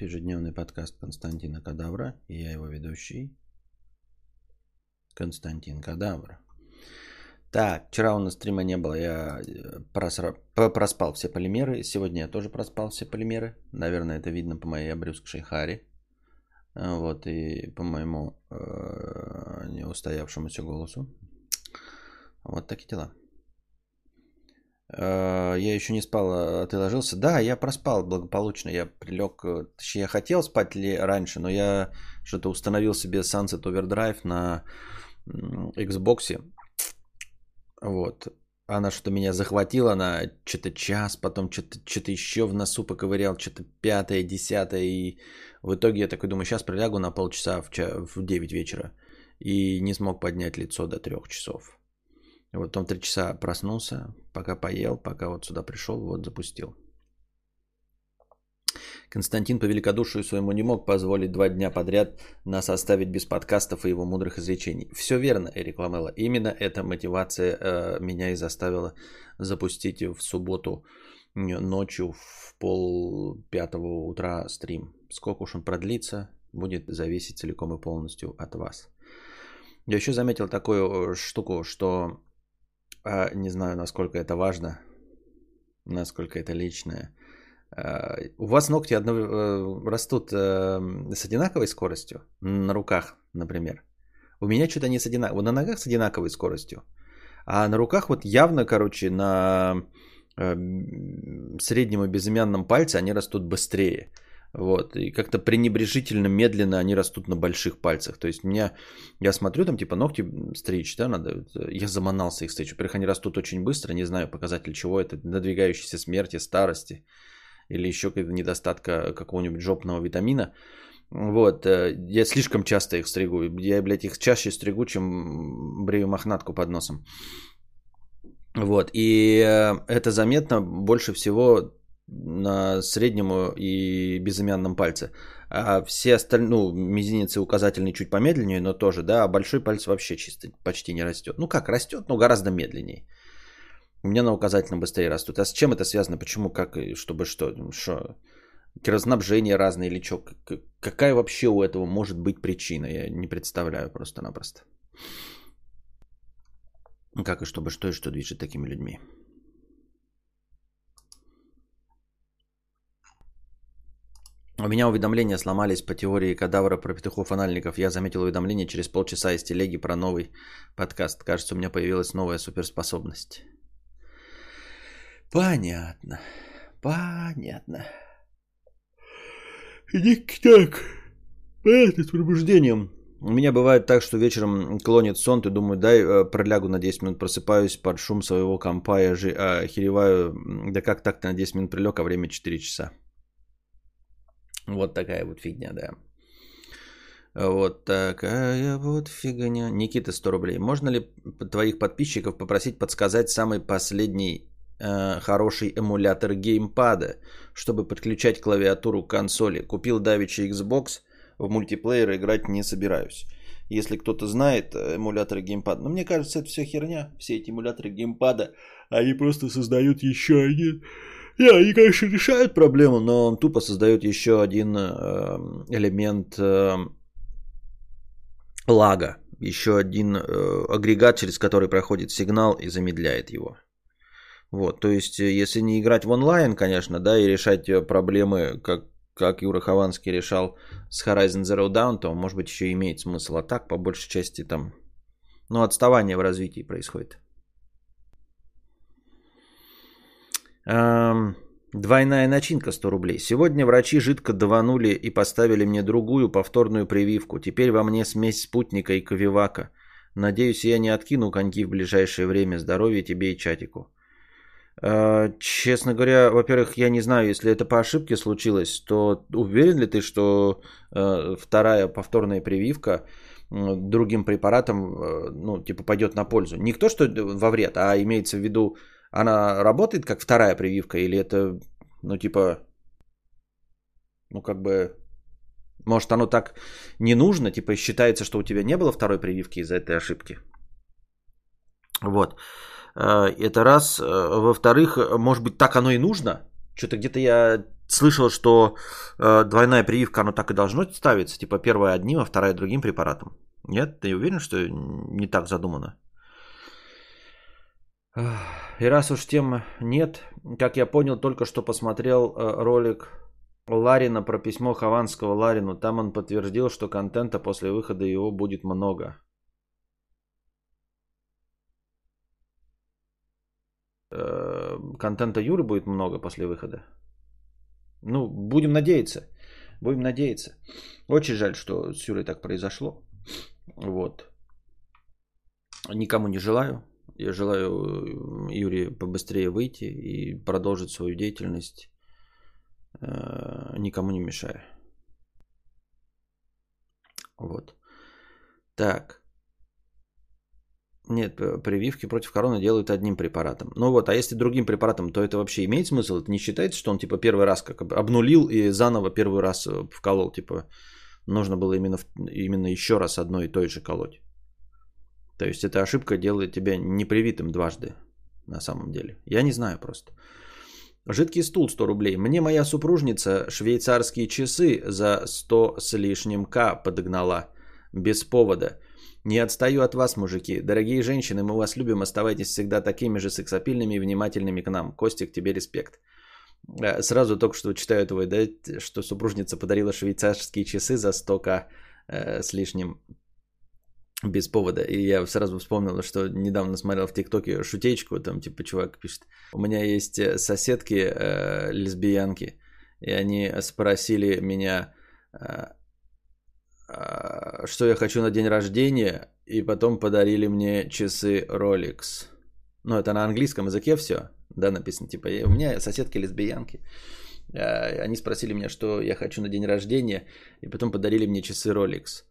ежедневный подкаст Константина Кадавра. И я его ведущий Константин Кадавра. Так, вчера у нас стрима не было, я э, просра... проспал все полимеры. Сегодня я тоже проспал все полимеры. Наверное, это видно по моей обрюзгшей харе. А, вот, и по моему э, неустоявшемуся голосу. Вот такие дела. Э, я еще не спал, а ты ложился? Да, я проспал благополучно. Я прилег, э, точнее, я хотел спать ли раньше, но я что-то установил себе Sunset Overdrive на Xbox. Вот. Она что-то меня захватила на что-то час, потом что-то, что-то еще в носу поковырял, что-то пятое, десятое. И в итоге я такой думаю, сейчас прилягу на полчаса в, ча- в 9 вечера. И не смог поднять лицо до трех часов. Вот потом три часа проснулся, пока поел, пока вот сюда пришел, вот запустил. Константин по великодушию своему не мог позволить два дня подряд нас оставить без подкастов и его мудрых изречений. Все верно, Эрик Ламела. Именно эта мотивация э, меня и заставила запустить в субботу ночью в пол пятого утра стрим. Сколько уж он продлится, будет зависеть целиком и полностью от вас. Я еще заметил такую э, штуку, что а, не знаю, насколько это важно, насколько это личное. А, у вас ногти одно, э, растут э, с одинаковой скоростью на руках, например. У меня что-то не с одинаковой, на ногах с одинаковой скоростью. А на руках вот явно, короче, на э, среднем и безымянном пальце они растут быстрее. Вот, и как-то пренебрежительно медленно они растут на больших пальцах. То есть меня, я смотрю, там типа ногти стричь, да, надо, я заманался их стричь. Во-первых, они растут очень быстро, не знаю показатель чего это, надвигающейся смерти, старости или еще какого-то недостатка какого-нибудь жопного витамина. Вот, э, я слишком часто их стригу. Я, блядь, их чаще стригу, чем брею мохнатку под носом. Вот, и э, это заметно больше всего на среднем и безымянном пальце. А все остальные, ну, мизинец и указательный чуть помедленнее, но тоже, да, а большой палец вообще чисто почти не растет. Ну как, растет, но гораздо медленнее. У меня на указательном быстрее растут. А с чем это связано? Почему? Как? Чтобы что? Что? Кровоснабжение разное или что? Какая вообще у этого может быть причина? Я не представляю просто-напросто. Как и чтобы что и что движет такими людьми. У меня уведомления сломались по теории кадавра про петухов-анальников. Я заметил уведомление через полчаса из телеги про новый подкаст. Кажется, у меня появилась новая суперспособность. Понятно. Понятно. Иди так. Это с пробуждением. У меня бывает так, что вечером клонит сон, ты думаю, дай э, пролягу на 10 минут, просыпаюсь под шум своего компа, же охереваю, да как так-то на 10 минут прилег, а время 4 часа. Вот такая вот фигня, да. Вот такая вот фигня. Никита, 100 рублей. Можно ли твоих подписчиков попросить подсказать самый последний э, хороший эмулятор геймпада, чтобы подключать клавиатуру к консоли? Купил давичи Xbox, в мультиплеер играть не собираюсь. Если кто-то знает э, эмуляторы геймпада. Но мне кажется, это все херня. Все эти эмуляторы геймпада, они просто создают еще один не, они, конечно, решают проблему, но он тупо создает еще один э, элемент э, лага, еще один э, агрегат, через который проходит сигнал и замедляет его. Вот, то есть, если не играть в онлайн, конечно, да, и решать проблемы, как, как Юра Хованский решал с Horizon Zero Dawn, то, может быть, еще имеет смысл. А так, по большей части, там, ну, отставание в развитии происходит. Двойная начинка 100 рублей. Сегодня врачи жидко даванули и поставили мне другую повторную прививку. Теперь во мне смесь спутника и ковивака. Надеюсь, я не откину коньки в ближайшее время. Здоровья тебе и чатику. А, честно говоря, во-первых, я не знаю, если это по ошибке случилось, то уверен ли ты, что э, вторая повторная прививка другим препаратом, э, ну, типа, пойдет на пользу? Не то, что во вред, а имеется в виду, она работает как вторая прививка или это, ну типа, ну как бы, может оно так не нужно, типа считается, что у тебя не было второй прививки из-за этой ошибки. Вот. Э, это раз. Э, во-вторых, может быть, так оно и нужно. Что-то где-то я слышал, что э, двойная прививка, оно так и должно ставиться. Типа первая одним, а вторая другим препаратом. Нет? Ты уверен, что не так задумано? И раз уж тем нет, как я понял, только что посмотрел э, ролик Ларина про письмо Хованского Ларину. Там он подтвердил, что контента после выхода его будет много. Э, контента Юры будет много после выхода. Ну, будем надеяться. Будем надеяться. Очень жаль, что с Юрой так произошло. Вот. Никому не желаю. Я желаю э, Юрию побыстрее выйти и продолжить свою деятельность, э, никому не мешая. Вот. Так. Нет, прививки против короны делают одним препаратом. Ну вот, а если другим препаратом, то это вообще имеет смысл? Это не считается, что он типа первый раз как обнулил и заново первый раз э, вколол? Типа нужно было именно, именно еще раз одной и той же колоть. То есть эта ошибка делает тебя непривитым дважды на самом деле. Я не знаю просто. Жидкий стул 100 рублей. Мне моя супружница швейцарские часы за 100 с лишним к подогнала. Без повода. Не отстаю от вас, мужики. Дорогие женщины, мы вас любим. Оставайтесь всегда такими же сексапильными и внимательными к нам. Костик, тебе респект. Э, сразу только что читаю твой, да, что супружница подарила швейцарские часы за 100к э, с лишним без повода. И я сразу вспомнил, что недавно смотрел в ТикТоке шутечку, там типа чувак пишет, у меня есть э, соседки э, лесбиянки, и они спросили меня, э, э, что я хочу на день рождения, и потом подарили мне часы Rolex. Ну, это на английском языке все, да, написано, типа, у меня соседки лесбиянки. Э, они спросили меня, что я хочу на день рождения, и потом подарили мне часы Rolex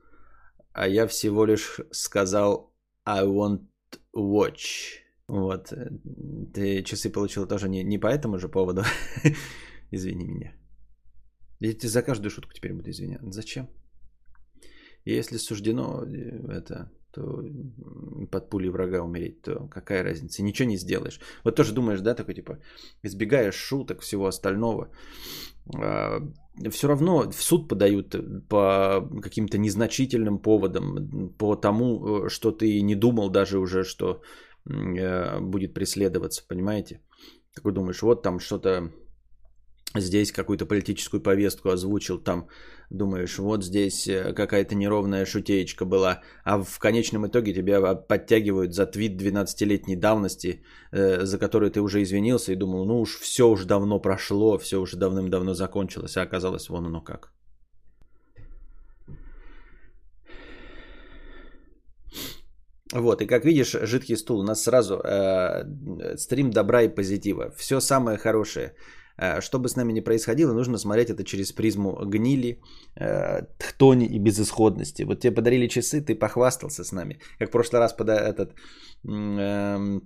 а я всего лишь сказал I want watch. Вот. Ты часы получил тоже не, не по этому же поводу. Извини меня. Я тебе за каждую шутку теперь буду извиняться. Зачем? Если суждено э, это, то под пулей врага умереть, то какая разница? Ничего не сделаешь. Вот тоже думаешь, да, такой типа, избегаешь шуток, всего остального. А, все равно в суд подают по каким-то незначительным поводам, по тому, э, что ты не думал даже уже, что э, будет преследоваться, понимаете? Такой думаешь, вот там что-то здесь какую-то политическую повестку озвучил, там думаешь, вот здесь э, какая-то неровная шутеечка была, а в конечном итоге тебя подтягивают за твит 12-летней давности, э, за который ты уже извинился и думал, ну уж все уже давно прошло, все уже давным-давно закончилось, а оказалось вон оно как. Вот, и как видишь, жидкий стул, у нас сразу э, стрим добра и позитива. Все самое хорошее. Э, что бы с нами ни происходило, нужно смотреть это через призму гнили, э, хтони и безысходности. Вот тебе подарили часы, ты похвастался с нами. Как в прошлый раз пода этот эм, Э,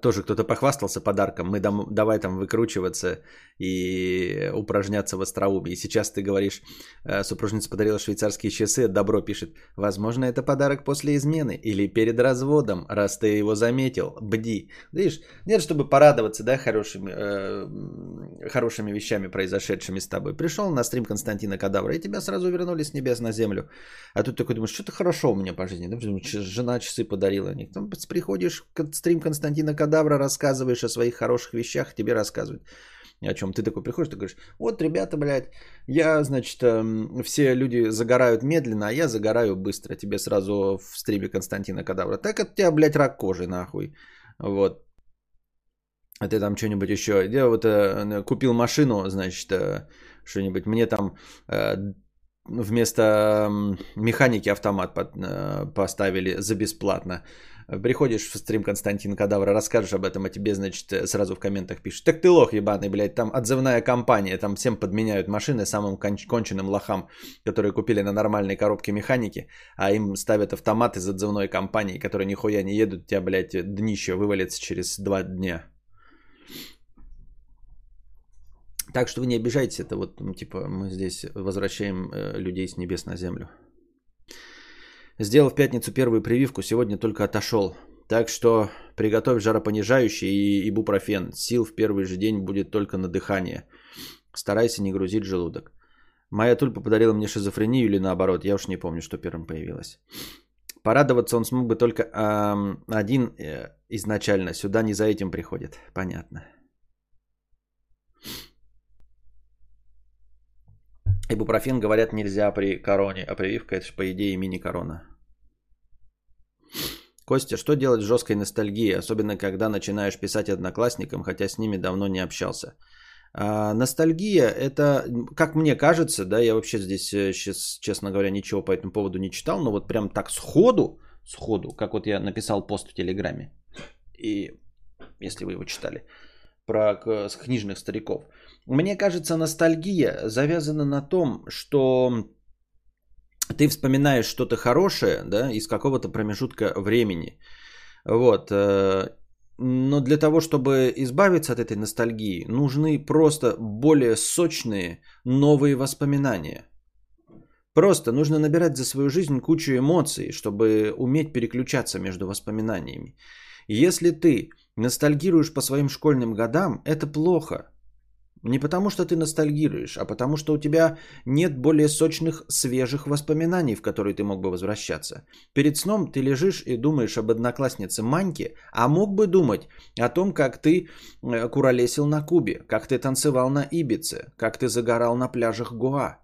тоже кто-то похвастался подарком, мы дам, давай там выкручиваться и упражняться в остроумии. И сейчас ты говоришь, э, супружница подарила швейцарские часы, добро пишет, возможно, это подарок после измены или перед разводом, раз ты его заметил, бди. Видишь, нет, чтобы порадоваться, да, хорошими, э, хорошими вещами, произошедшими с тобой. Пришел на стрим Константина Кадавра, и тебя сразу вернули с небес на землю. А тут такой думаешь, что-то хорошо у меня по жизни. Да, жена часы подарила. Там приходишь к стрим Константина Константина Кадавра рассказываешь о своих хороших вещах, тебе рассказывают о чем. Ты такой приходишь, ты говоришь, вот, ребята, блядь, я, значит, эм, все люди загорают медленно, а я загораю быстро. Тебе сразу в стриме Константина Кадавра. Так от тебя, блядь, рак кожи, нахуй. Вот. А ты там что-нибудь еще. Я вот э, купил машину, значит, э, что-нибудь. Мне там э, вместо механики автомат под, э, поставили за бесплатно. Приходишь в стрим Константин Кадавра, расскажешь об этом, а тебе, значит, э, сразу в комментах пишут. Так ты лох ебаный, блядь, там отзывная компания, там всем подменяют машины самым кон- конченным лохам, которые купили на нормальной коробке механики, а им ставят автомат из отзывной компании, которые нихуя не едут, тебя, блядь, днище вывалится через два дня. Так что вы не обижайтесь, это вот, ну, типа, мы здесь возвращаем э, людей с небес на землю. Сделал в пятницу первую прививку, сегодня только отошел. Так что приготовь жаропонижающий и ибупрофен. Сил в первый же день будет только на дыхание. Старайся не грузить желудок. Моя тульпа подарила мне шизофрению или наоборот, я уж не помню, что первым появилось. Порадоваться он смог бы только э, один э, изначально. Сюда не за этим приходит. Понятно. Ибупрофен, говорят, нельзя при короне, а прививка это же, по идее, мини-корона. Костя, что делать с жесткой ностальгией, особенно когда начинаешь писать одноклассникам, хотя с ними давно не общался? А, ностальгия это, как мне кажется, да, я вообще здесь сейчас, э, честно говоря, ничего по этому поводу не читал, но вот прям так сходу, сходу, как вот я написал пост в Телеграме, и если вы его читали, про книжных стариков. Мне кажется, ностальгия завязана на том, что ты вспоминаешь что-то хорошее, да, из какого-то промежутка времени. Вот. Э, но для того, чтобы избавиться от этой ностальгии, нужны просто более сочные новые воспоминания. Просто нужно набирать за свою жизнь кучу эмоций, чтобы уметь переключаться между воспоминаниями. Если ты ностальгируешь по своим школьным годам, это плохо. Не потому, что ты ностальгируешь, а потому, что у тебя нет более сочных, свежих воспоминаний, в которые ты мог бы возвращаться. Перед сном ты лежишь и думаешь об однокласснице Маньке, а мог бы думать о том, как ты э, куролесил на Кубе, как ты танцевал на Ибице, как ты загорал на пляжах Гоа.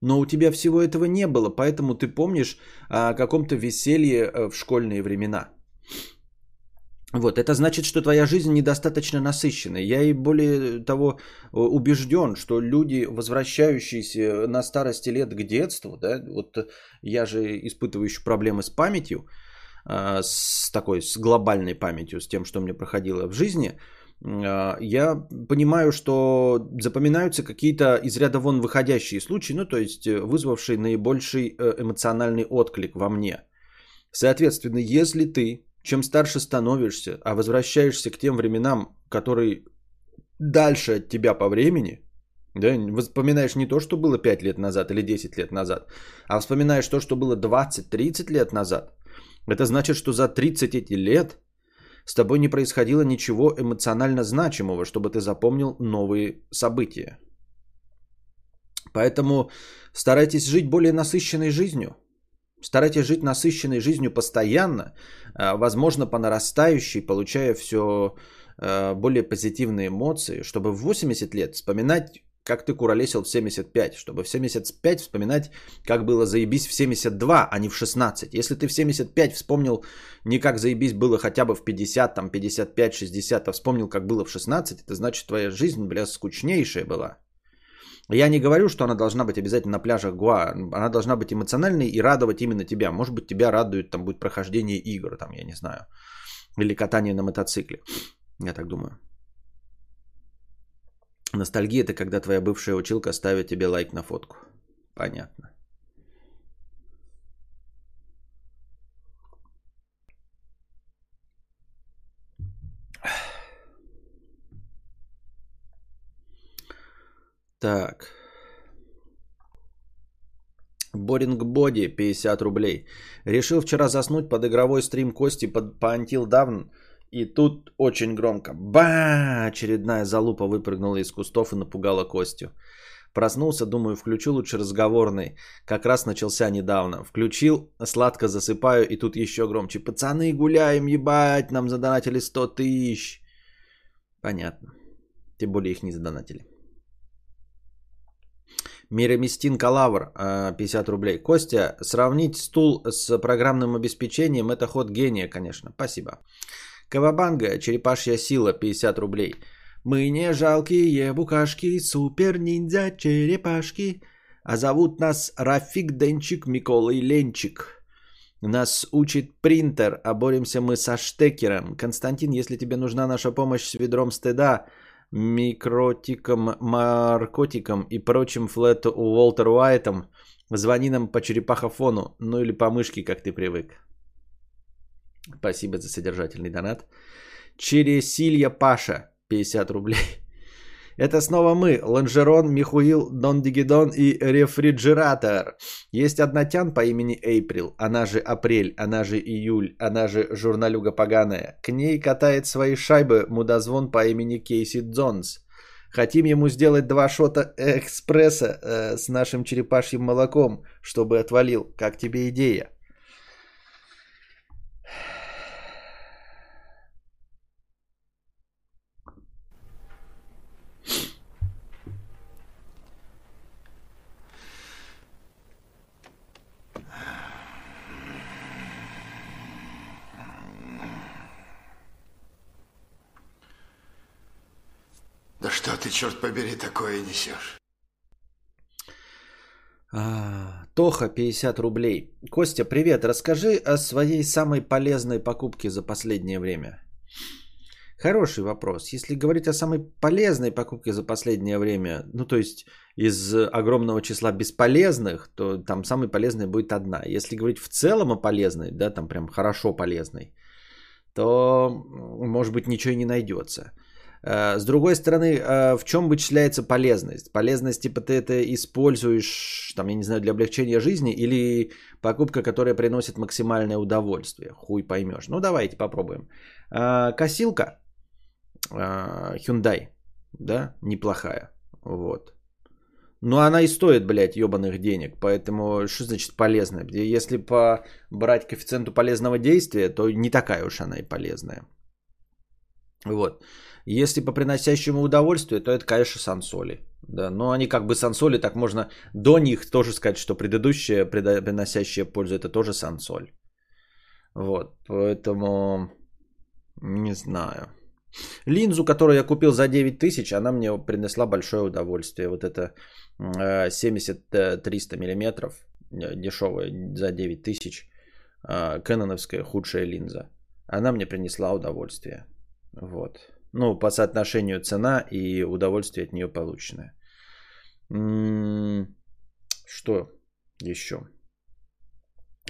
Но у тебя всего этого не было, поэтому ты помнишь о каком-то веселье э, в школьные времена. Вот, это значит, что твоя жизнь недостаточно насыщенная. Я и более того э, убежден, что люди, возвращающиеся на старости лет к детству, да, вот я же испытывающий проблемы с памятью, а, с такой, с глобальной памятью, с тем, что мне проходило в жизни, а, я понимаю, что запоминаются какие-то из ряда вон выходящие случаи, ну, то есть э, вызвавшие наибольший э, эмоциональный отклик во мне. Соответственно, если ты чем старше становишься, а возвращаешься к тем временам, которые дальше от тебя по времени, да, вспоминаешь не то, что было 5 лет назад или 10 лет назад, а вспоминаешь то, что было 20-30 лет назад, это значит, что за 30 эти лет с тобой не происходило ничего эмоционально значимого, чтобы ты запомнил новые события. Поэтому старайтесь жить более насыщенной жизнью – Старайтесь жить насыщенной жизнью постоянно, а, возможно, по нарастающей, получая все а, более позитивные эмоции, чтобы в 80 лет вспоминать, как ты куролесил в 75, чтобы в 75 вспоминать, как было заебись в 72, а не в 16. Если ты в 75 вспомнил не как заебись было хотя бы в 50, там 55, 60, а вспомнил, как было в 16, это значит, твоя жизнь, бля, скучнейшая была. Я не говорю, что она должна быть обязательно на пляжах Гуа. Она должна быть эмоциональной и радовать именно тебя. Может быть, тебя радует там будет прохождение игр, там, я не знаю. Или катание на мотоцикле. Я так думаю. Ностальгия это когда твоя бывшая училка ставит тебе лайк на фотку. Понятно. Так. Боринг Боди 50 рублей. Решил вчера заснуть под игровой стрим Кости под, по Until Dawn. И тут очень громко. Ба! Очередная залупа выпрыгнула из кустов и напугала Костю. Проснулся, думаю, включу лучше разговорный. Как раз начался недавно. Включил, сладко засыпаю, и тут еще громче. Пацаны, гуляем, ебать, нам задонатили 100 тысяч. Понятно. Тем более их не задонатили. Мироместин Калавр, 50 рублей. Костя, сравнить стул с программным обеспечением – это ход гения, конечно. Спасибо. Кавабанга, черепашья сила, 50 рублей. Мы не жалкие букашки, супер-ниндзя черепашки. А зовут нас Рафик Денчик, Микола и Ленчик. Нас учит принтер, а боремся мы со штекером. Константин, если тебе нужна наша помощь с ведром стыда, микротиком, маркотиком и прочим флету у Уолтер Уайтом, звони нам по черепахофону, ну или по мышке, как ты привык. Спасибо за содержательный донат. Чересилья Паша, 50 рублей. Это снова мы, Ланжерон, Михуил, Дон Дигидон и Рефрижератор. Есть одна по имени Эйприл, она же Апрель, она же Июль, она же журналюга поганая. К ней катает свои шайбы мудозвон по имени Кейси Джонс. Хотим ему сделать два шота экспресса э, с нашим черепашьим молоком, чтобы отвалил. Как тебе идея? Да что ты, черт побери, такое несешь? А, Тоха, 50 рублей. Костя, привет. Расскажи о своей самой полезной покупке за последнее время. Хороший вопрос. Если говорить о самой полезной покупке за последнее время, ну то есть из огромного числа бесполезных, то там самой полезной будет одна. Если говорить в целом о полезной, да, там прям хорошо полезной, то может быть ничего и не найдется. Э, с другой стороны, э, в чем вычисляется полезность? Полезность, типа ты это используешь, там, я не знаю, для облегчения жизни или покупка, которая приносит максимальное удовольствие? Хуй поймешь. Ну, давайте попробуем. Э, косилка Hyundai, да, неплохая. Вот. Но она и стоит, блядь, ебаных денег. Поэтому что значит полезная? Если по брать коэффициенту полезного действия, то не такая уж она и полезная. Вот. Если по приносящему удовольствие, то это, конечно, сансоли. Да, но они как бы сансоли, так можно до них тоже сказать, что предыдущая приносящая пользу, это тоже сансоль. Вот, поэтому не знаю. Линзу, которую я купил за 9 тысяч, она мне принесла большое удовольствие. Вот это 70-300 миллиметров, э, дешевая за 9 тысяч, кэноновская худшая линза. Она мне принесла удовольствие. Вот. Ну, по соотношению цена и удовольствие от нее полученное. Что еще?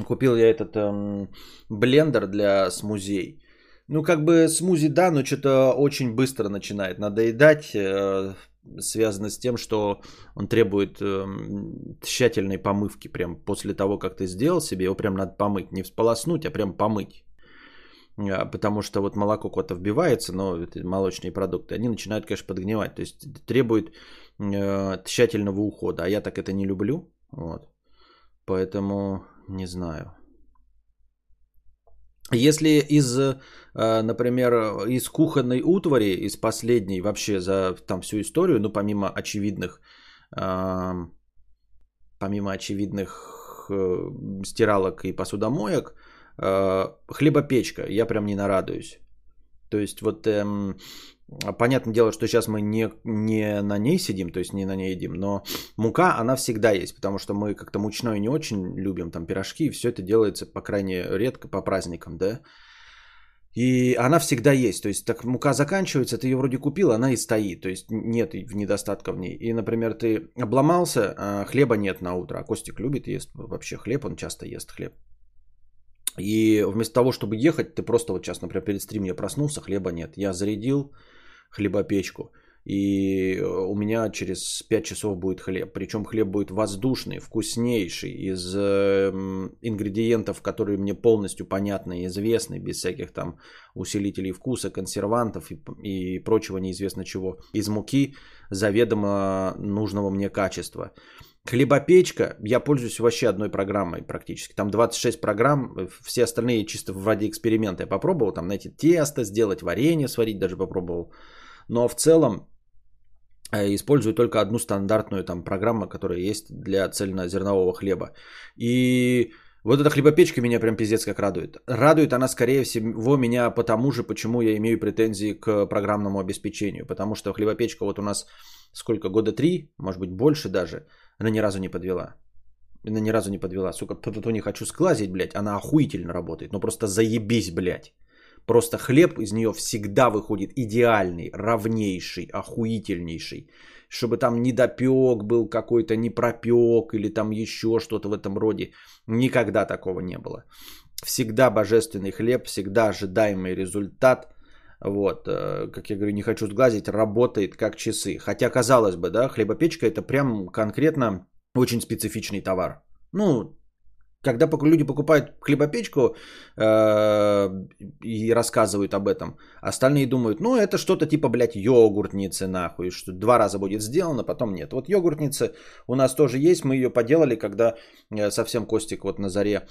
Купил я этот эм, блендер для смузей. Ну, как бы смузи, да, но что-то очень быстро начинает надоедать. Э, связано с тем, что он требует э, тщательной помывки. Прям после того, как ты сделал себе, его прям надо помыть. Не всполоснуть, а прям помыть. А, потому что вот молоко куда-то вбивается, но это молочные продукты, они начинают, конечно, подгнивать. То есть требует э, тщательного ухода, а я так это не люблю. Вот. Поэтому не знаю. Если из, э, например, из кухонной утвари, из последней вообще за там всю историю, ну помимо очевидных, э, помимо очевидных стиралок и посудомоек, хлебопечка, я прям не нарадуюсь. То есть вот эм, понятное дело, что сейчас мы не, не на ней сидим, то есть не на ней едим, но мука, она всегда есть, потому что мы как-то мучной не очень любим, там пирожки, и все это делается, по крайней редко, по праздникам, да. И она всегда есть, то есть так мука заканчивается, ты ее вроде купил, она и стоит, то есть нет недостатка в ней. И, например, ты обломался, а хлеба нет на утро, а Костик любит, ест вообще хлеб, он часто ест хлеб. И вместо того, чтобы ехать, ты просто вот сейчас, например, перед стримом я проснулся, хлеба нет. Я зарядил хлебопечку, и у меня через 5 часов будет хлеб. Причем хлеб будет воздушный, вкуснейший, из э, ингредиентов, которые мне полностью понятны и известны, без всяких там усилителей вкуса, консервантов и, и прочего неизвестно чего. Из муки заведомо нужного мне качества. Хлебопечка, я пользуюсь вообще одной программой практически. Там 26 программ, все остальные чисто ради эксперимента я попробовал. Там, знаете, тесто сделать, варенье сварить даже попробовал. Но в целом э, использую только одну стандартную там программу, которая есть для цельнозернового хлеба. И вот эта хлебопечка меня прям пиздец как радует. Радует она, скорее всего, меня потому же, почему я имею претензии к программному обеспечению. Потому что хлебопечка вот у нас сколько, года три, может быть больше даже – она ни разу не подвела. Она ни разу не подвела. Сука, тут не хочу сглазить, блядь. Она охуительно работает. Ну просто заебись, блядь. Просто хлеб из нее всегда выходит идеальный, равнейший, охуительнейший. Чтобы там недопек был какой-то, не пропек или там еще что-то в этом роде. Никогда такого не было. Всегда божественный хлеб, всегда ожидаемый результат. Вот, э, как я говорю, не хочу сглазить, работает как часы. Хотя, казалось бы, да, хлебопечка это прям конкретно очень специфичный товар. Ну, когда люди покупают хлебопечку э, и рассказывают об этом, остальные думают, ну это что-то типа, блядь, йогуртницы нахуй, что два раза будет сделано, потом нет. Вот йогуртница у нас тоже есть, мы ее поделали, когда э, совсем Костик вот на заре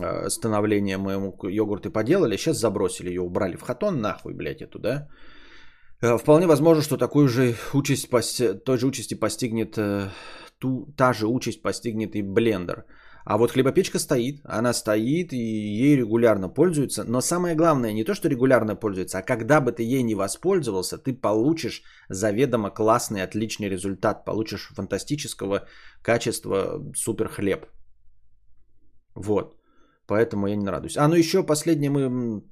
э, становления мы ему йогурты поделали, сейчас забросили ее, убрали в хатон, нахуй, блядь, эту, да. Э, вполне возможно, что такую же участь, той же участи постигнет, ту, та же участь постигнет и блендер – а вот хлебопечка стоит, она стоит и ей регулярно пользуются. Но самое главное не то, что регулярно пользуется, а когда бы ты ей не воспользовался, ты получишь заведомо классный, отличный результат. Получишь фантастического качества супер хлеб. Вот. Поэтому я не радуюсь. А, ну еще последнее мы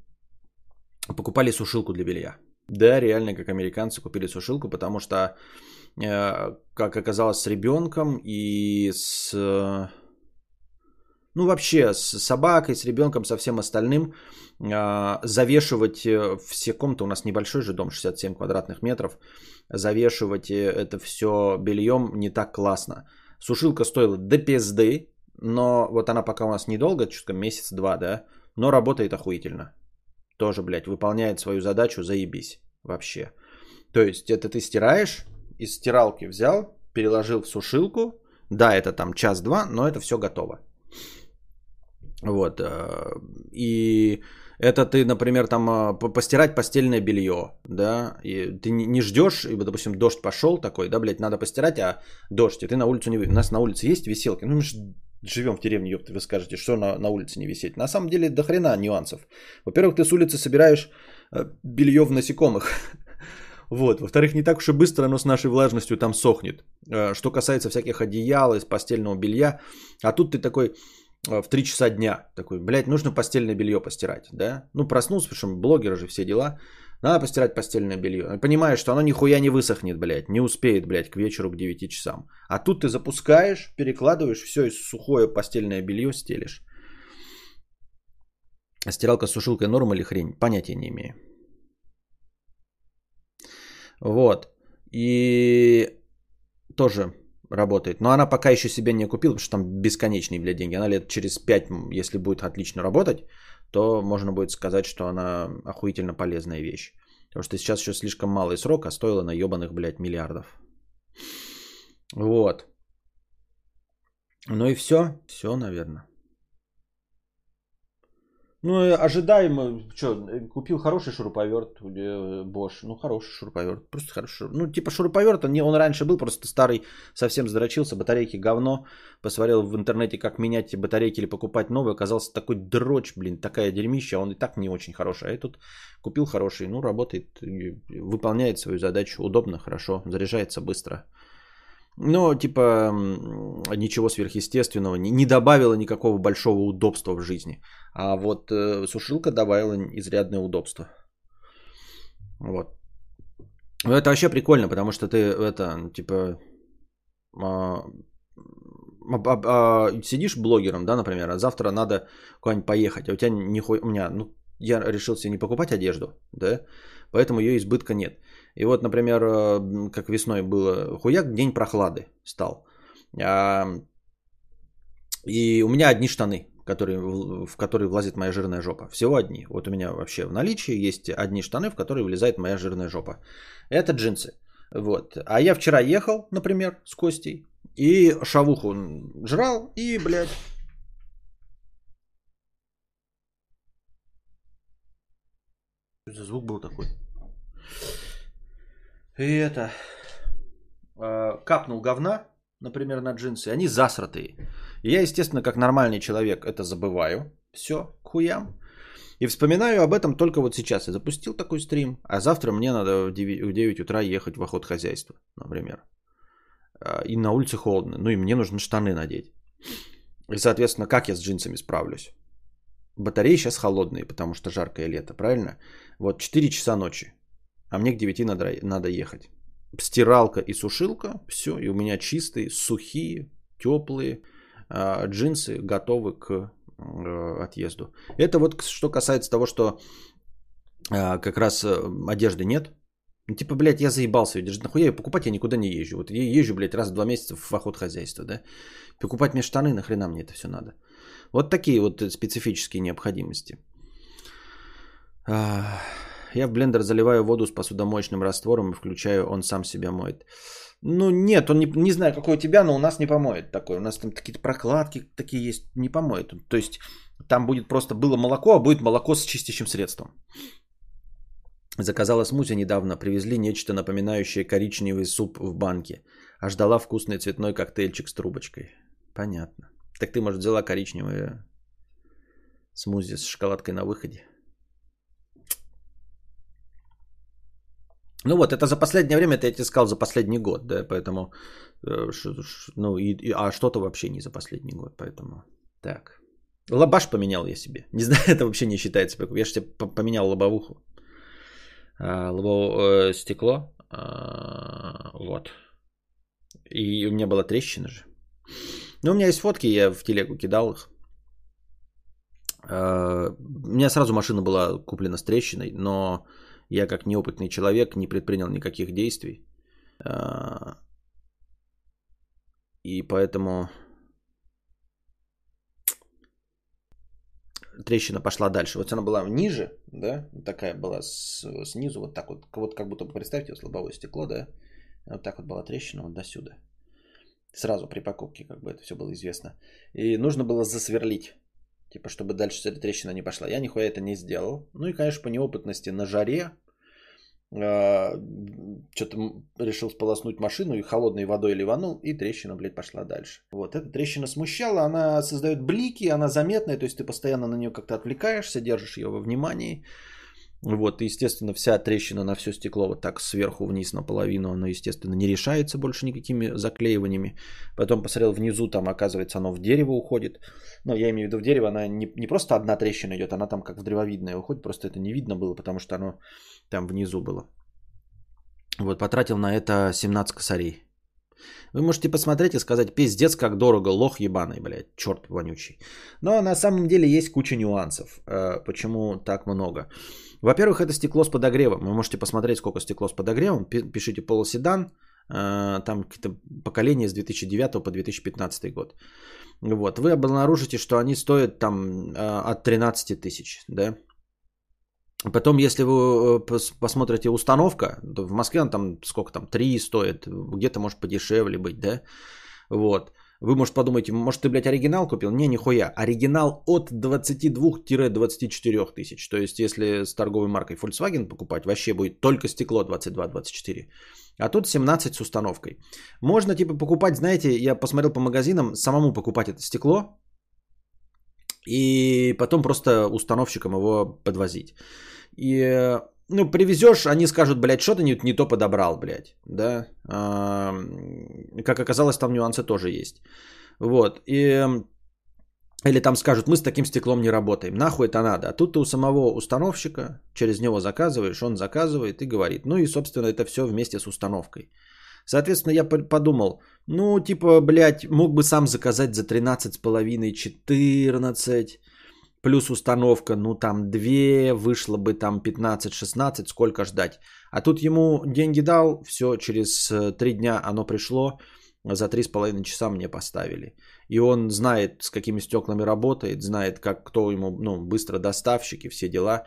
покупали сушилку для белья. Да, реально, как американцы купили сушилку, потому что, э, как оказалось, с ребенком и с ну вообще с собакой, с ребенком, со всем остальным, а, завешивать э, все комнаты, у нас небольшой же дом, 67 квадратных метров, завешивать э, это все бельем не так классно. Сушилка стоила до пизды, но вот она пока у нас недолго, чуть месяц-два, да, но работает охуительно. Тоже, блядь, выполняет свою задачу, заебись вообще. То есть это ты стираешь, из стиралки взял, переложил в сушилку, да, это там час-два, но это все готово. Вот. Э, и это ты, например, там э, постирать постельное белье, да, и ты не ждешь, и, допустим, дождь пошел такой, да, блядь, надо постирать, а дождь, и ты на улицу не... У нас на улице есть виселки, ну живем в деревне, ёпта, вы скажете, что на, на улице не висеть. На самом деле до хрена нюансов. Во-первых, ты с улицы собираешь э, белье в насекомых, вот. Во-вторых, не так уж и быстро оно с нашей влажностью там сохнет. Что касается всяких одеял из постельного белья, а тут ты такой, Э, в 3 часа дня. Такой, блядь, нужно постельное белье постирать, да? Ну, проснулся, причем блогеры же все дела. Надо постирать постельное белье. Понимаешь, что оно нихуя не высохнет, блядь, не успеет, блядь, к вечеру к 9 часам. А тут ты запускаешь, перекладываешь, все, и сухое постельное белье стелишь. Стиралка с сушилкой норм или хрень? Понятия не имею. Вот. И тоже работает. Но она пока еще себе не купила, потому что там бесконечные, блядь, деньги. Она лет через 5, если будет отлично работать, то можно будет сказать, что она охуительно полезная вещь. Потому что сейчас еще слишком малый срок, а стоила на ебаных, блядь, миллиардов. Вот. Ну и все. Все, наверное. Ну, ожидаемо, что, купил хороший шуруповерт, э, Bosch, ну, хороший шуруповерт, просто хороший, ну, типа шуруповерт, он, он раньше был, просто старый, совсем зарочился, батарейки говно, посмотрел в интернете, как менять батарейки или покупать новые, оказался такой дрочь, блин, такая дерьмища, он и так не очень хороший, а я тут купил хороший, ну, работает, выполняет свою задачу, удобно, хорошо, заряжается быстро, но, типа, ничего сверхъестественного, не, не добавило никакого большого удобства в жизни. А вот э, сушилка добавила изрядное удобство. Вот. Но это вообще прикольно, потому что ты это, типа, а, а, а, сидишь блогером, да, например, а завтра надо куда-нибудь поехать, а у тебя нихуя, у меня, ну, я решил себе не покупать одежду, да, поэтому ее избытка нет. И вот, например, э, как весной было, хуяк, день прохлады стал. И у меня одни штаны, которые, в которые влазит моя жирная жопа. Всего одни. Вот у меня вообще в наличии есть одни штаны, в которые влезает моя жирная жопа. Это джинсы. Вот. А я вчера ехал, например, с Костей, и шавуху жрал, и, блядь, звук был такой? И это, э, капнул говна, например, на джинсы, они засратые. И я, естественно, как нормальный человек это забываю. Все, к хуям. И вспоминаю об этом только вот сейчас. Я запустил такой стрим, а завтра мне надо в 9, в 9 утра ехать в охот хозяйства, например. А, и на улице холодно. Ну и мне нужно штаны надеть. И, соответственно, как я с джинсами справлюсь? Батареи сейчас холодные, потому что жаркое лето, правильно? Вот 4 часа ночи а мне к 9 надо, надо ехать. Стиралка и сушилка, все, и у меня чистые, сухие, теплые э, джинсы готовы к э, отъезду. Это вот что касается того, что а, как раз э, одежды нет. Ну, типа, блядь, я заебался держать. Нахуя ее покупать, я никуда не езжу. Вот я езжу, блядь, раз в два месяца в охот хозяйства, да. Покупать мне штаны, нахрена мне это все надо. Вот такие вот специфические необходимости. Я в блендер заливаю воду с посудомоечным раствором и включаю, он сам себя моет. Ну нет, он не, не знаю, какой у тебя, но у нас не помоет такой. У нас там какие-то прокладки такие есть, не помоет. То есть там будет просто было молоко, а будет молоко с чистящим средством. Заказала смузи недавно, привезли нечто напоминающее коричневый суп в банке. А ждала вкусный цветной коктейльчик с трубочкой. Понятно. Так ты, может, взяла коричневое смузи с шоколадкой на выходе? Ну вот, это за последнее время, это я тебе сказал за последний год, да, поэтому, э, ну, и, и, а что-то вообще не за последний год, поэтому, так. Лобаш поменял я себе. Не знаю, это вообще не считается. Я же тебе поменял лобовуху. А, лобовое стекло. А, вот. И у меня была трещина же. Ну, у меня есть фотки, я в телегу кидал их. А, у меня сразу машина была куплена с трещиной, но я как неопытный человек не предпринял никаких действий. А, и поэтому трещина пошла дальше. Вот она была ниже, да, такая была с, снизу, вот так вот, вот как будто представьте, вот лобовое стекло, да, вот так вот была трещина вот до сюда. Сразу при покупке как бы это все было известно. И нужно было засверлить, типа, чтобы дальше эта трещина не пошла. Я нихуя это не сделал. Ну и, конечно, по неопытности на жаре а, что-то решил сполоснуть машину и холодной водой ливанул, и трещина, блядь, пошла дальше. Вот, эта трещина смущала, она создает блики, она заметная, то есть ты постоянно на нее как-то отвлекаешься, держишь ее во внимании. Вот, и, естественно, вся трещина на все стекло вот так сверху вниз наполовину, она, естественно, не решается больше никакими заклеиваниями. Потом посмотрел внизу, там, оказывается, оно в дерево уходит. Но я имею в виду в дерево, она не, не просто одна трещина идет, она там как в древовидное уходит, просто это не видно было, потому что оно там внизу было. Вот, потратил на это 17 косарей. Вы можете посмотреть и сказать, пиздец, как дорого, лох ебаный, блядь, черт вонючий. Но на самом деле есть куча нюансов, э, почему так много. Во-первых, это стекло с подогревом. Вы можете посмотреть, сколько стекло с подогревом. Пишите полуседан, э, там какие-то поколения с 2009 по 2015 год. Вот. Вы обнаружите, что они стоят там э, от 13 тысяч, да. Потом, если вы посмотрите установка, то в Москве он там сколько там, 3 стоит, где-то может подешевле быть, да. Вот. Вы, может, подумаете, может, ты, блядь, оригинал купил? Не, нихуя. Оригинал от 22-24 тысяч. То есть, если с торговой маркой Volkswagen покупать, вообще будет только стекло 22-24. А тут 17 с установкой. Можно, типа, покупать, знаете, я посмотрел по магазинам, самому покупать это стекло. И потом просто установщикам его подвозить. И ну, привезешь, они скажут, блядь, что ты не, не то подобрал, блядь, да. А, как оказалось, там нюансы тоже есть. Вот, и... Или там скажут, мы с таким стеклом не работаем. Нахуй это надо. А тут ты у самого установщика, через него заказываешь, он заказывает и говорит. Ну и, собственно, это все вместе с установкой. Соответственно, я подумал, ну, типа, блядь, мог бы сам заказать за 13,5, 14 плюс установка, ну там 2, вышло бы там 15-16, сколько ждать. А тут ему деньги дал, все, через 3 э, дня оно пришло, за 3,5 часа мне поставили. И он знает, с какими стеклами работает, знает, как кто ему, ну, быстро доставщики, все дела.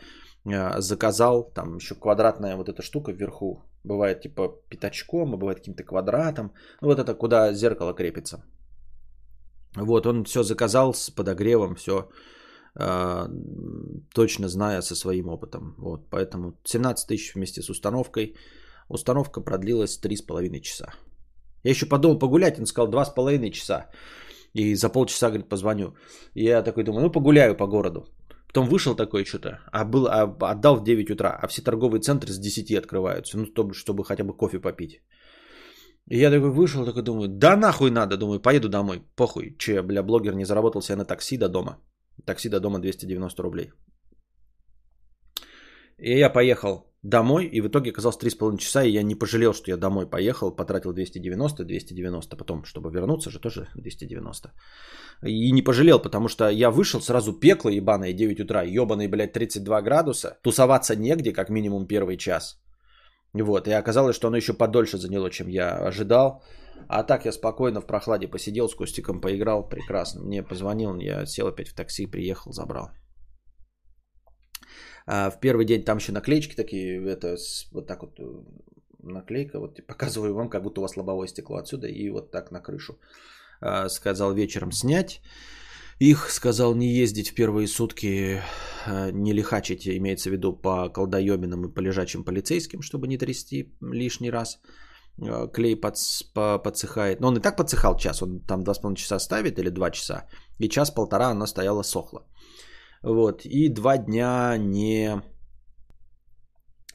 Э, заказал, там еще квадратная вот эта штука вверху, бывает типа пятачком, а бывает каким-то квадратом. Ну, вот это куда зеркало крепится. Вот, он все заказал с подогревом, все точно зная со своим опытом. Вот, поэтому 17 тысяч вместе с установкой. Установка продлилась 3,5 часа. Я еще подумал погулять, он сказал 2,5 часа. И за полчаса, говорит, позвоню. Я такой думаю, ну погуляю по городу. Потом вышел такой что-то, а, был, а отдал в 9 утра, а все торговые центры с 10 открываются, ну, чтобы, чтобы хотя бы кофе попить. И я такой вышел, такой думаю, да нахуй надо, думаю, поеду домой, похуй, че бля, блогер не заработал себе на такси до дома. Такси до дома 290 рублей. И я поехал домой, и в итоге оказалось 3,5 часа, и я не пожалел, что я домой поехал, потратил 290, 290, потом, чтобы вернуться же, тоже 290. И не пожалел, потому что я вышел, сразу пекло ебаное, 9 утра, ебаный, блядь, 32 градуса, тусоваться негде, как минимум первый час. Вот, и оказалось, что оно еще подольше заняло, чем я ожидал. А так я спокойно в прохладе посидел, с Костиком поиграл, прекрасно. Мне позвонил, я сел опять в такси, приехал, забрал. А в первый день там еще наклеечки такие, это вот так вот э, наклейка, вот показываю вам, как будто у вас лобовое стекло отсюда и вот так на крышу. А, сказал вечером снять. Их сказал не ездить в первые сутки, а, не лихачить, имеется в виду по колдоебинам и по лежачим полицейским, чтобы не трясти лишний раз. А, клей под, по, подсыхает. Но он и так подсыхал час, он там 2,5 часа ставит или 2 часа. И час-полтора она стояла сохла. Вот. И два дня не...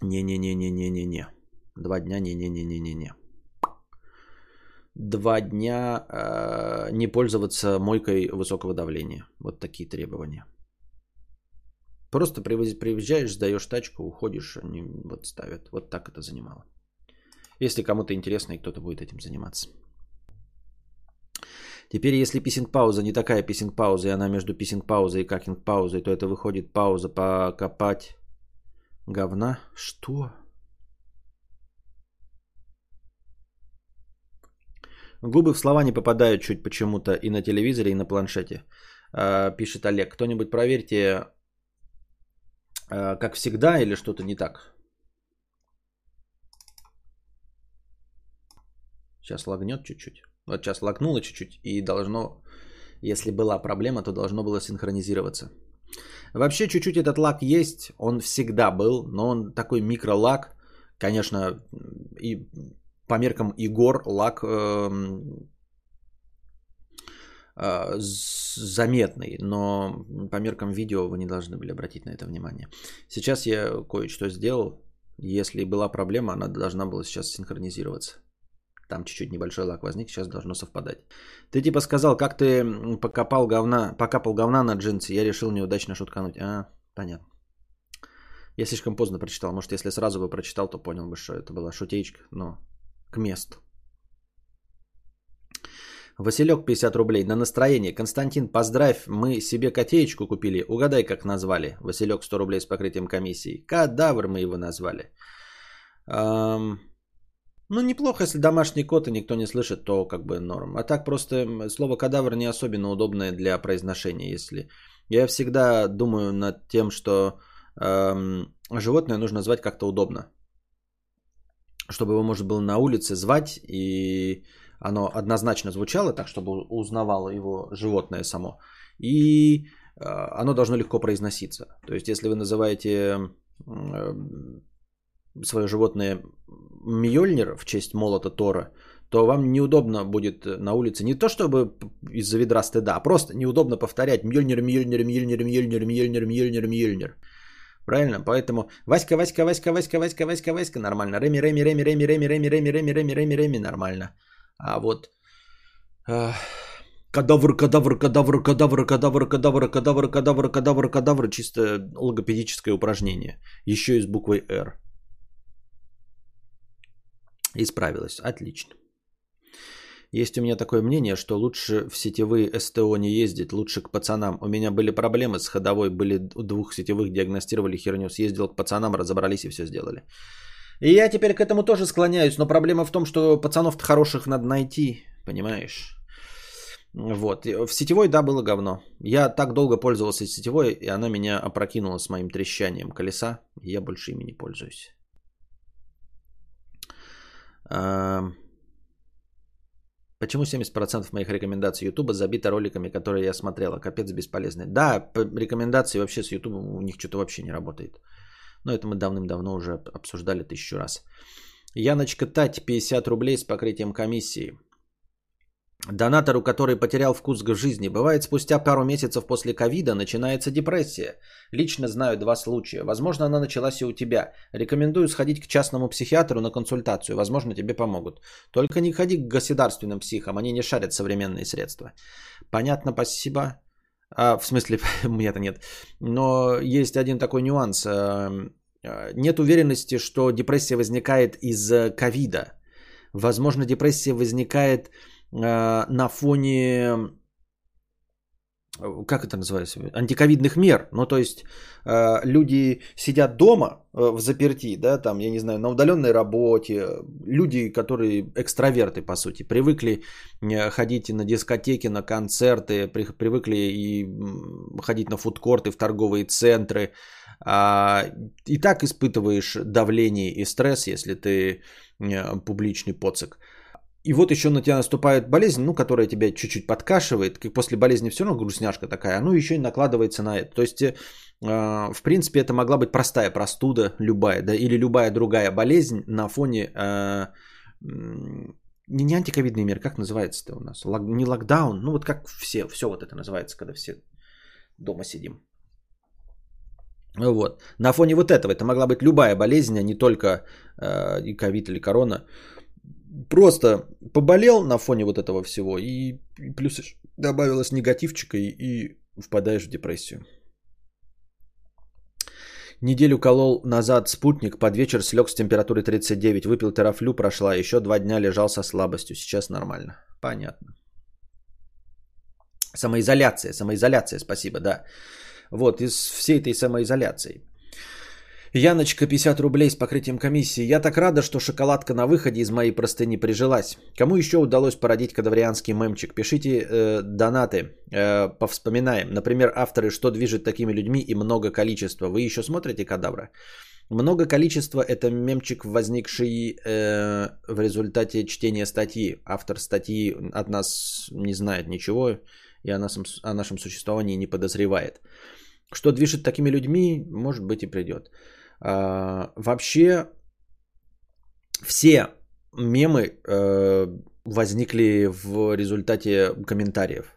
Не-не-не-не-не-не-не. Два дня не-не-не-не-не-не. Два дня э, не пользоваться мойкой высокого давления. Вот такие требования. Просто приезжаешь, сдаешь тачку, уходишь, они вот ставят. Вот так это занимало. Если кому-то интересно и кто-то будет этим заниматься. Теперь, если писинг-пауза не такая писинг-пауза, и она между писинг-паузой и какинг-паузой, то это выходит пауза покопать говна. Что? Губы в слова не попадают чуть почему-то и на телевизоре, и на планшете. А, пишет Олег. Кто-нибудь проверьте, а, как всегда, или что-то не так. Сейчас лагнет чуть-чуть. Вот сейчас лакнуло чуть-чуть и должно, если была проблема, то должно было синхронизироваться. Вообще чуть-чуть этот лак есть, он всегда был, но он такой микролак, конечно, и по меркам Игор лак э, э, заметный, но по меркам видео вы не должны были обратить на это внимание. Сейчас я кое-что сделал. Если была проблема, она должна была сейчас синхронизироваться. Там чуть-чуть небольшой лак возник, сейчас должно совпадать. Ты типа сказал, как ты покопал говна, покапал говна на джинсы, я решил неудачно шуткануть. А, понятно. Я слишком поздно прочитал. Может, если сразу бы прочитал, то понял бы, что это была шутеечка, но к месту. Василек 50 рублей. На настроение. Константин, поздравь, мы себе котеечку купили. Угадай, как назвали. Василек 100 рублей с покрытием комиссии. Кадавр мы его назвали. Эм... Ну, неплохо, если домашний кот и никто не слышит, то как бы норм. А так просто слово кадавр не особенно удобное для произношения, если... Я всегда думаю над тем, что эм, животное нужно звать как-то удобно. Чтобы его можно было на улице звать, и оно однозначно звучало так, чтобы узнавало его животное само. И э, оно должно легко произноситься. То есть, если вы называете э, свое животное Мьёльнир в честь молота Тора, то вам неудобно будет на улице не то чтобы из-за ведра стыда, а просто неудобно повторять Мьёльнир, Мьёльнир, Мьёльнир, Мьёльнир, Мьёльнир, Мьёльнир, Мьёльнир. Правильно? Поэтому Васька, Васька, Васька, Васька, Васька, Васька, Васька, нормально. Реми, Реми, Реми, Реми, Реми, Реми, Реми, Реми, Реми, Реми, Реми, нормально. А вот кадавр, кадавр, кадавр, кадавр, кадавр, кадавр, кадавр, кадавр, кадавр, кадавр, чисто логопедическое упражнение. Еще и с буквой «Р». Исправилась. Отлично. Есть у меня такое мнение, что лучше в сетевые СТО не ездить, лучше к пацанам. У меня были проблемы с ходовой, были двух сетевых, диагностировали херню, съездил к пацанам, разобрались и все сделали. И я теперь к этому тоже склоняюсь, но проблема в том, что пацанов-то хороших надо найти, понимаешь? Вот. В сетевой, да, было говно. Я так долго пользовался сетевой, и она меня опрокинула с моим трещанием колеса, я больше ими не пользуюсь. Почему 70% моих рекомендаций YouTube забито роликами, которые я смотрела? Капец бесполезный. Да, рекомендации вообще с YouTube у них что-то вообще не работает. Но это мы давным-давно уже обсуждали тысячу раз. Яночка Тать, 50 рублей с покрытием комиссии. Донатору, который потерял вкус к жизни, бывает спустя пару месяцев после ковида начинается депрессия. Лично знаю два случая. Возможно, она началась и у тебя. Рекомендую сходить к частному психиатру на консультацию. Возможно, тебе помогут. Только не ходи к государственным психам, они не шарят современные средства. Понятно, спасибо. А, в смысле, у меня-то нет. Но есть один такой нюанс. Эм, Э, нет уверенности, что депрессия возникает из ковида. Возможно, депрессия возникает на фоне как это называется, антиковидных мер. Ну, то есть э, люди сидят дома э, в заперти, да, там, я не знаю, на удаленной работе. Люди, которые экстраверты, по сути, привыкли э, ходить на дискотеки, на концерты, при, привыкли и ходить на фудкорты, в торговые центры. А, и так испытываешь давление и стресс, если ты э, публичный поцик. И вот еще на тебя наступает болезнь, ну, которая тебя чуть-чуть подкашивает, как после болезни все равно грустняшка такая, ну, еще и накладывается на это. То есть, э, в принципе, это могла быть простая простуда, любая, да, или любая другая болезнь на фоне э, не, не антиковидный мир, как называется-то у нас? Лок, не локдаун, ну вот как все, все вот это называется, когда все дома сидим. Вот. На фоне вот этого это могла быть любая болезнь, а не только э, и ковид или корона просто поболел на фоне вот этого всего, и, плюс добавилось негативчика, и, и впадаешь в депрессию. Неделю колол назад спутник, под вечер слег с температурой 39, выпил терафлю, прошла, еще два дня лежал со слабостью, сейчас нормально. Понятно. Самоизоляция, самоизоляция, спасибо, да. Вот, из всей этой самоизоляции. Яночка, 50 рублей с покрытием комиссии. Я так рада, что шоколадка на выходе из моей простыни прижилась. Кому еще удалось породить кадаврианский мемчик? Пишите э, донаты, э, повспоминаем. Например, авторы «Что движет такими людьми» и «Много количества». Вы еще смотрите «Кадавра»? Много количества – это мемчик, возникший э, в результате чтения статьи. Автор статьи от нас не знает ничего и о нашем, о нашем существовании не подозревает. Что движет такими людьми, может быть и придет. А, вообще все мемы э, возникли в результате комментариев.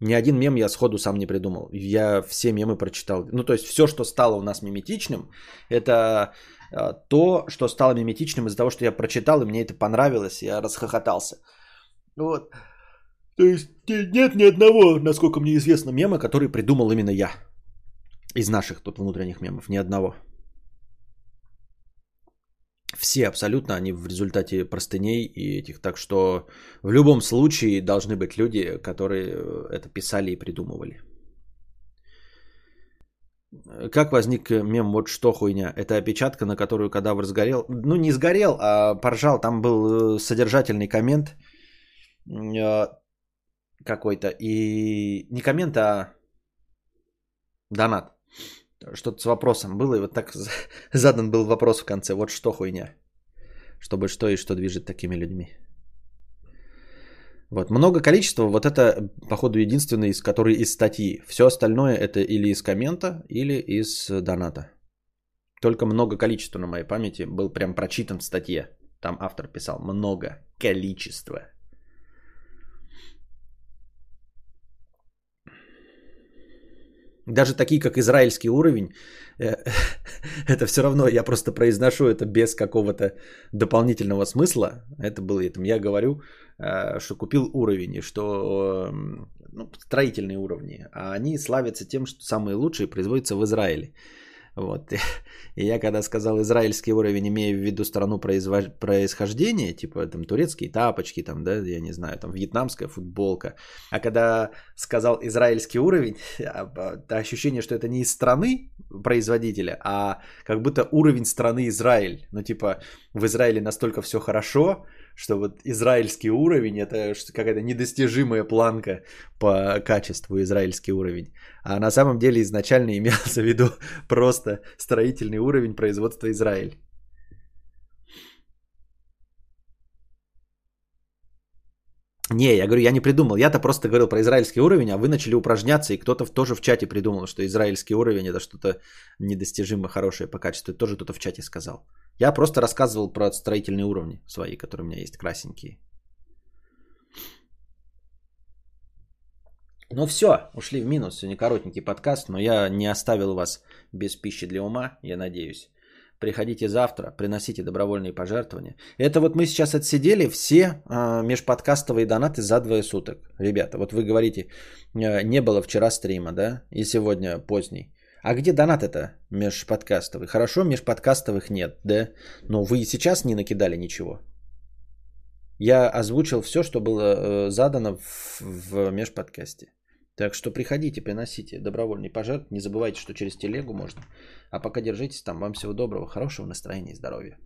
Ни один мем я сходу сам не придумал. Я все мемы прочитал. Ну, то есть все, что стало у нас миметичным, это э, то, что стало миметичным из-за того, что я прочитал, и мне это понравилось, я расхохотался. Вот. То есть нет ни одного, насколько мне известно, мема, который придумал именно я. Из наших тут внутренних мемов. Ни одного. Все абсолютно, они в результате простыней и этих. Так что в любом случае должны быть люди, которые э, это писали и придумывали. Как возник мем «Вот что хуйня»? Это опечатка, на которую кадавр сгорел. Ну, не сгорел, а поржал. Там был э, содержательный коммент э, какой-то. И не коммент, а донат. Что-то с вопросом было, и вот так задан был вопрос в конце. Вот что хуйня? Чтобы что и что движет такими людьми? Вот, много количества, вот это, походу, единственный, из который из статьи. Все остальное это или из коммента, или из доната. Только много количества на моей памяти был прям прочитан в статье. Там автор писал много количества. Даже такие, как израильский уровень, э, это все равно я просто произношу это без какого-то дополнительного смысла. Это было этим. Я говорю, э, что купил уровень, что эм, ну, строительные уровни. А они славятся тем, что самые лучшие производятся в Израиле. Вот. И я когда сказал израильский уровень, имея в виду страну произвож... происхождения, типа там турецкие тапочки, там, да, я не знаю, там вьетнамская футболка. А когда сказал израильский уровень, ощущение, что это не из страны производителя, а как будто уровень страны Израиль. Ну, типа, в Израиле настолько все хорошо, что вот израильский уровень это какая-то недостижимая планка по качеству израильский уровень. А на самом деле изначально имелся в виду просто строительный уровень производства Израиль. Не, я говорю, я не придумал. Я-то просто говорил про израильский уровень, а вы начали упражняться, и кто-то тоже в чате придумал, что израильский уровень это что-то недостижимо хорошее по качеству. Тоже кто-то в чате сказал. Я просто рассказывал про строительные уровни свои, которые у меня есть, красненькие. Ну все, ушли в минус. Сегодня коротенький подкаст, но я не оставил вас без пищи для ума, я надеюсь. Приходите завтра, приносите добровольные пожертвования. Это вот мы сейчас отсидели все э, межподкастовые донаты за двое суток. Ребята, вот вы говорите, э, не было вчера стрима, да, и сегодня поздний. А где донат это межподкастовый? Хорошо, межподкастовых нет, да? Но вы и сейчас не накидали ничего. Я озвучил все, что было э, задано в, в межподкасте. Так что приходите, приносите добровольный пожертв. Не забывайте, что через телегу можно. А пока держитесь там. Вам всего доброго, хорошего настроения и здоровья.